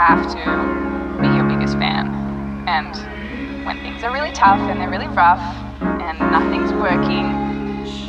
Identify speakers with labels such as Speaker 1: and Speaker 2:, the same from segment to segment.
Speaker 1: have to be your biggest fan. And when things are really tough and they're really rough and nothing's working,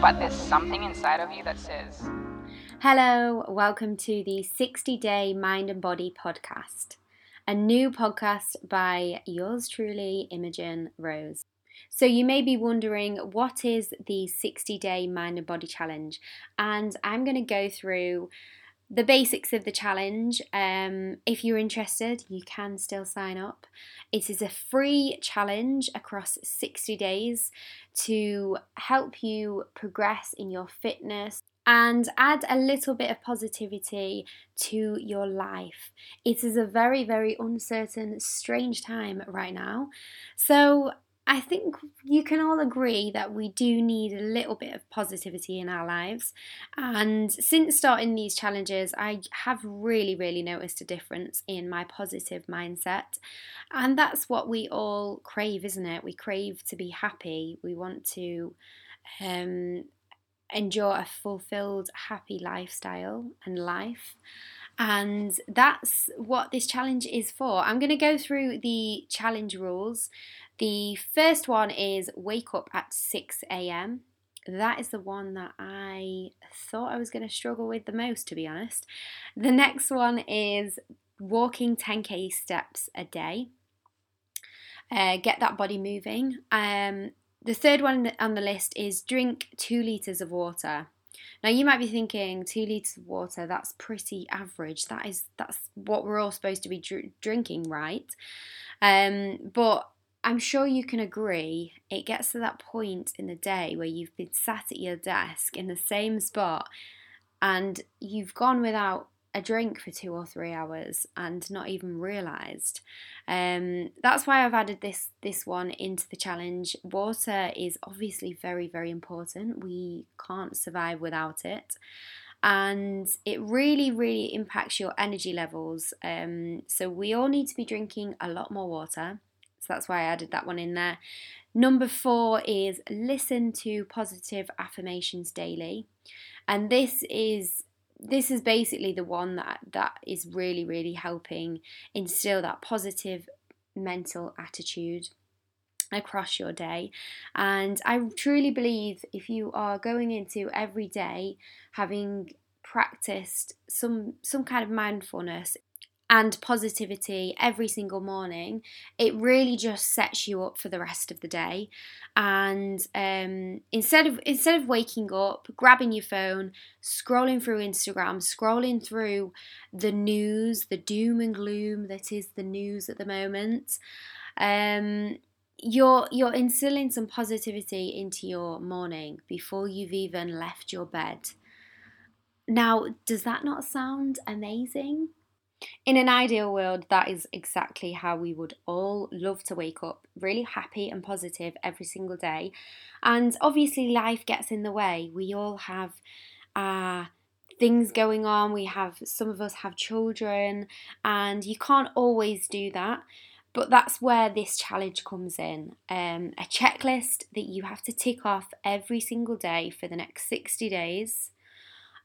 Speaker 1: but there's something inside of you that says,
Speaker 2: Hello, welcome to the 60 Day Mind and Body podcast, a new podcast by yours truly, Imogen Rose. So, you may be wondering what is the 60 Day Mind and Body Challenge? And I'm going to go through the basics of the challenge. Um, if you're interested, you can still sign up. It is a free challenge across 60 days to help you progress in your fitness and add a little bit of positivity to your life. It is a very, very uncertain, strange time right now. So, I think you can all agree that we do need a little bit of positivity in our lives. And since starting these challenges, I have really, really noticed a difference in my positive mindset. And that's what we all crave, isn't it? We crave to be happy. We want to um, enjoy a fulfilled, happy lifestyle and life. And that's what this challenge is for. I'm going to go through the challenge rules. The first one is wake up at 6 a.m. That is the one that I thought I was going to struggle with the most, to be honest. The next one is walking 10k steps a day. Uh, get that body moving. Um, the third one on the list is drink two litres of water. Now you might be thinking two litres of water, that's pretty average. That is that's what we're all supposed to be dr- drinking, right? Um, but I'm sure you can agree it gets to that point in the day where you've been sat at your desk in the same spot and you've gone without a drink for two or three hours and not even realised. Um, that's why I've added this this one into the challenge. Water is obviously very very important. We can't survive without it. And it really, really impacts your energy levels. Um, so, we all need to be drinking a lot more water. So that's why I added that one in there. Number four is listen to positive affirmations daily. And this is this is basically the one that that is really really helping instill that positive mental attitude across your day and i truly believe if you are going into every day having practiced some some kind of mindfulness and positivity every single morning, it really just sets you up for the rest of the day. And um, instead of instead of waking up, grabbing your phone, scrolling through Instagram, scrolling through the news, the doom and gloom that is the news at the moment, um, you're you're instilling some positivity into your morning before you've even left your bed. Now, does that not sound amazing? In an ideal world, that is exactly how we would all love to wake up, really happy and positive every single day. And obviously, life gets in the way. We all have uh, things going on. We have some of us have children, and you can't always do that. But that's where this challenge comes in um, a checklist that you have to tick off every single day for the next 60 days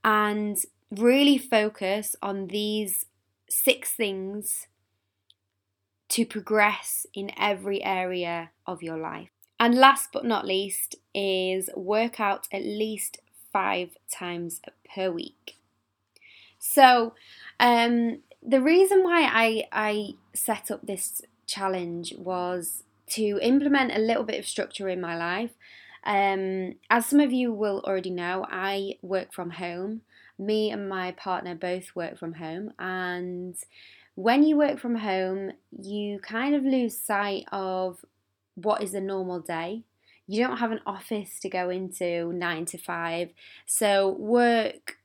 Speaker 2: and really focus on these six things to progress in every area of your life. And last but not least is work out at least five times per week. So, um, the reason why I, I set up this challenge was to implement a little bit of structure in my life. Um, as some of you will already know, I work from home me and my partner both work from home and when you work from home you kind of lose sight of what is a normal day. You don't have an office to go into 9 to 5 so work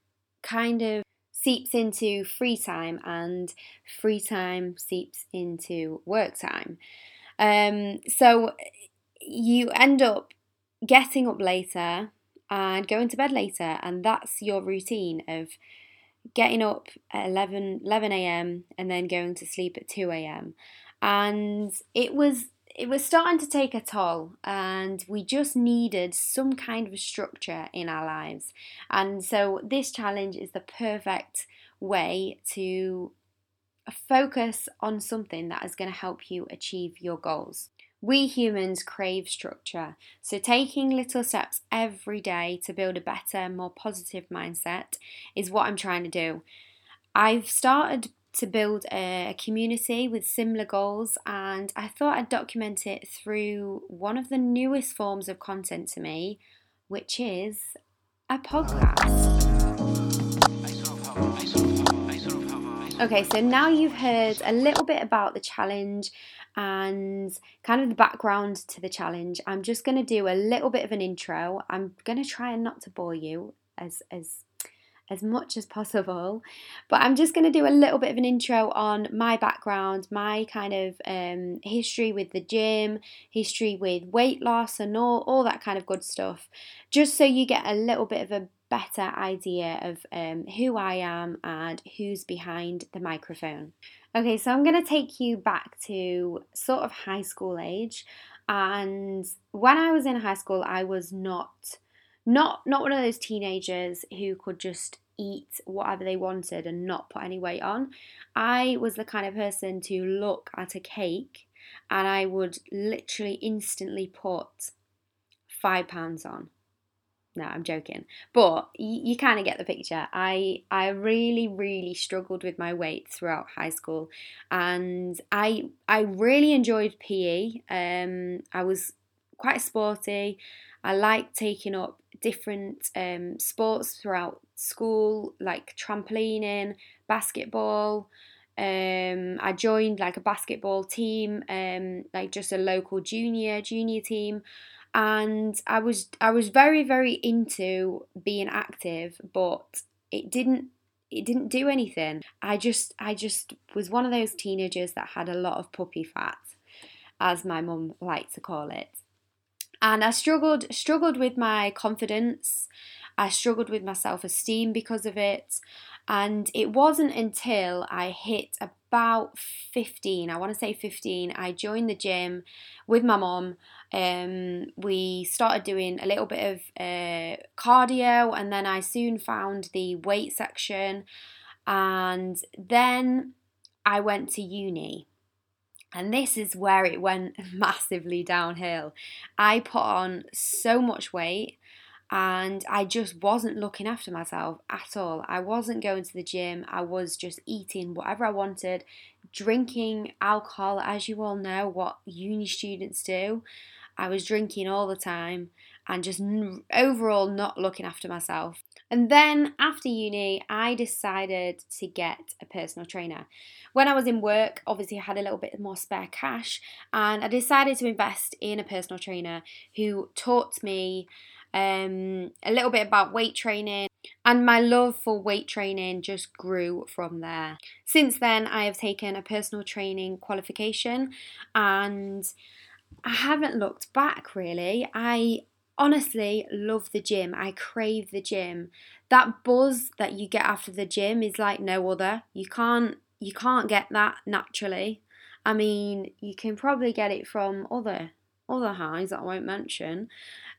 Speaker 2: kind of seeps into free time and free time seeps into work time. Um, so you end up getting up later and going to bed later. And that's your routine of getting up at 11, 11 a.m. and then going to sleep at 2 a.m. And it was it was starting to take a toll and we just needed some kind of structure in our lives. And so this challenge is the perfect way to focus on something that is going to help you achieve your goals. We humans crave structure, so taking little steps every day to build a better, more positive mindset is what I'm trying to do. I've started to build a community with similar goals, and I thought I'd document it through one of the newest forms of content to me, which is a podcast. Okay, so now you've heard a little bit about the challenge and kind of the background to the challenge. I'm just going to do a little bit of an intro. I'm going to try and not to bore you as as as much as possible. But I'm just going to do a little bit of an intro on my background, my kind of um, history with the gym, history with weight loss, and all, all that kind of good stuff, just so you get a little bit of a better idea of um, who I am and who's behind the microphone. Okay, so I'm going to take you back to sort of high school age. And when I was in high school, I was not not not one of those teenagers who could just eat whatever they wanted and not put any weight on. I was the kind of person to look at a cake and I would literally instantly put five pounds on. No, I'm joking, but you, you kind of get the picture. I I really really struggled with my weight throughout high school, and I I really enjoyed PE. Um, I was quite sporty. I liked taking up different um, sports throughout school, like trampolining, basketball. Um, I joined like a basketball team, um, like just a local junior junior team, and I was I was very very into being active, but it didn't it didn't do anything. I just I just was one of those teenagers that had a lot of puppy fat, as my mum liked to call it and I struggled struggled with my confidence. I struggled with my self esteem because of it. And it wasn't until I hit about 15, I want to say 15, I joined the gym with my mom. Um, we started doing a little bit of uh, cardio, and then I soon found the weight section. And then I went to uni. And this is where it went massively downhill. I put on so much weight and I just wasn't looking after myself at all. I wasn't going to the gym, I was just eating whatever I wanted, drinking alcohol, as you all know, what uni students do. I was drinking all the time and just overall not looking after myself. And then after uni, I decided to get a personal trainer. When I was in work, obviously I had a little bit more spare cash, and I decided to invest in a personal trainer who taught me um, a little bit about weight training, and my love for weight training just grew from there. Since then, I have taken a personal training qualification and I haven't looked back really. I honestly love the gym. I crave the gym. That buzz that you get after the gym is like no other. You can't you can't get that naturally. I mean, you can probably get it from other other highs that I won't mention.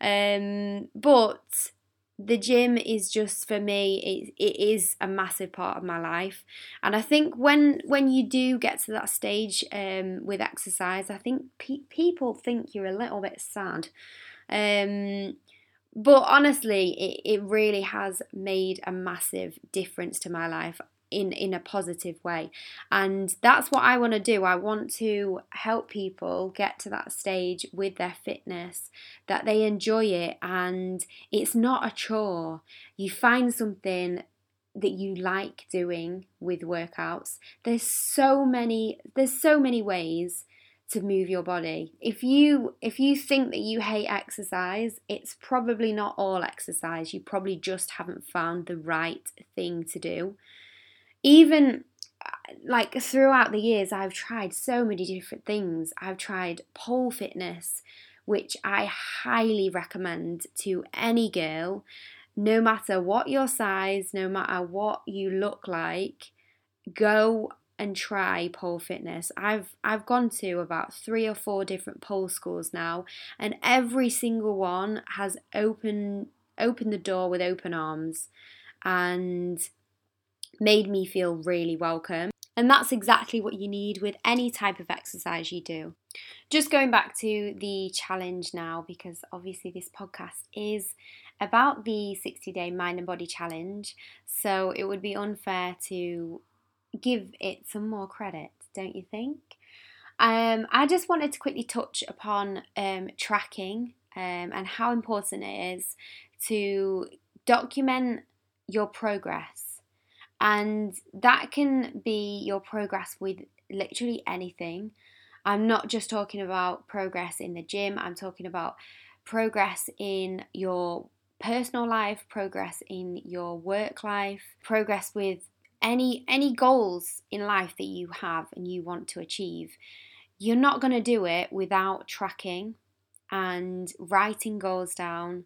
Speaker 2: Um, but the gym is just for me it, it is a massive part of my life. And i think when when you do get to that stage um, with exercise i think pe- people think you're a little bit sad. Um, but honestly, it, it really has made a massive difference to my life in in a positive way and that's what I want to do I want to help people get to that stage with their fitness that they enjoy it and it's not a chore you find something that you like doing with workouts there's so many there's so many ways to move your body. If you if you think that you hate exercise, it's probably not all exercise. You probably just haven't found the right thing to do. Even uh, like throughout the years I've tried so many different things. I've tried pole fitness, which I highly recommend to any girl, no matter what your size, no matter what you look like. Go and try pole fitness. I've I've gone to about 3 or 4 different pole schools now and every single one has opened opened the door with open arms and made me feel really welcome. And that's exactly what you need with any type of exercise you do. Just going back to the challenge now, because obviously this podcast is about the 60 day mind and body challenge. So it would be unfair to give it some more credit, don't you think? Um, I just wanted to quickly touch upon um, tracking um, and how important it is to document your progress. And that can be your progress with literally anything. I'm not just talking about progress in the gym, I'm talking about progress in your personal life, progress in your work life, progress with any any goals in life that you have and you want to achieve. You're not going to do it without tracking and writing goals down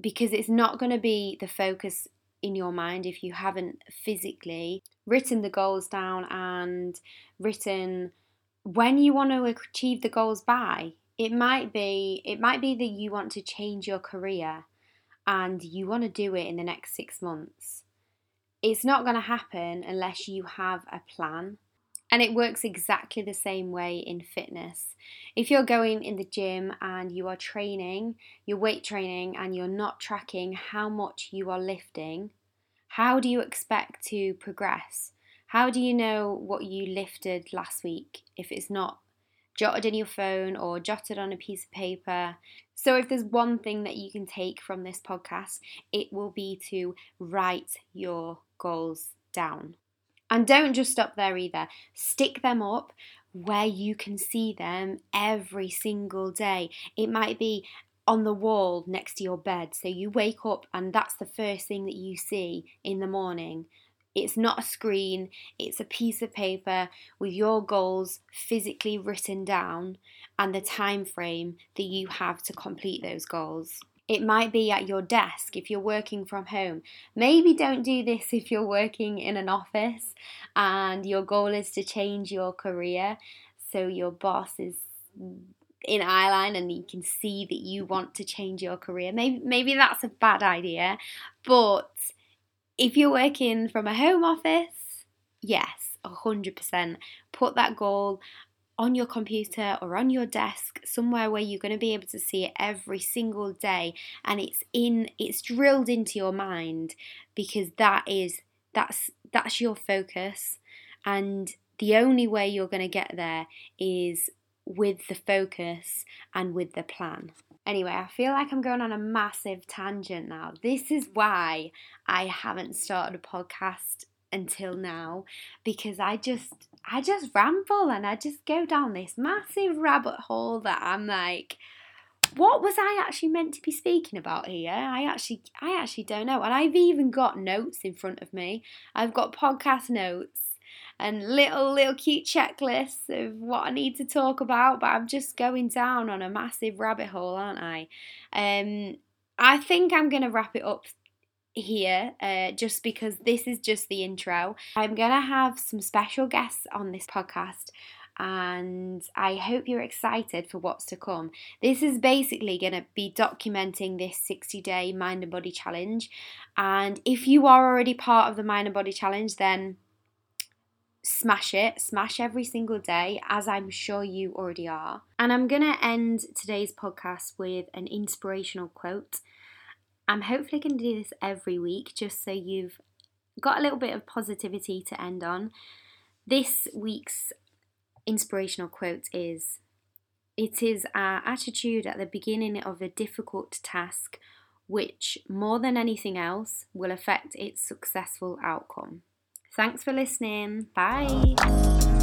Speaker 2: because it's not going to be the focus in your mind if you haven't physically written the goals down and written when you want to achieve the goals by? It might be it might be that you want to change your career and you want to do it in the next 6 months. It's not going to happen unless you have a plan and it works exactly the same way in fitness. If you're going in the gym and you are training, your weight training, and you're not tracking how much you are lifting, how do you expect to progress? How do you know what you lifted last week if it's not jotted in your phone or jotted on a piece of paper? So, if there's one thing that you can take from this podcast, it will be to write your goals down. And don't just stop there either. Stick them up where you can see them every single day. It might be on the wall next to your bed. So you wake up and that's the first thing that you see in the morning. It's not a screen, it's a piece of paper with your goals physically written down and the time frame that you have to complete those goals. It might be at your desk if you're working from home. Maybe don't do this if you're working in an office and your goal is to change your career. So your boss is in eyeline and you can see that you want to change your career. Maybe maybe that's a bad idea. But if you're working from a home office, yes, 100%. Put that goal on your computer or on your desk somewhere where you're going to be able to see it every single day and it's in it's drilled into your mind because that is that's that's your focus and the only way you're going to get there is with the focus and with the plan. Anyway, I feel like I'm going on a massive tangent now. This is why I haven't started a podcast until now because I just I just ramble and I just go down this massive rabbit hole that I'm like what was I actually meant to be speaking about here? I actually I actually don't know. And I've even got notes in front of me. I've got podcast notes and little little cute checklists of what I need to talk about, but I'm just going down on a massive rabbit hole, aren't I? Um I think I'm going to wrap it up here uh, just because this is just the intro. I'm going to have some special guests on this podcast and I hope you're excited for what's to come. This is basically going to be documenting this 60 day mind and body challenge. And if you are already part of the mind and body challenge, then smash it, smash every single day, as I'm sure you already are. And I'm going to end today's podcast with an inspirational quote. I'm hopefully going to do this every week just so you've got a little bit of positivity to end on. This week's inspirational quote is It is our attitude at the beginning of a difficult task which, more than anything else, will affect its successful outcome. Thanks for listening. Bye.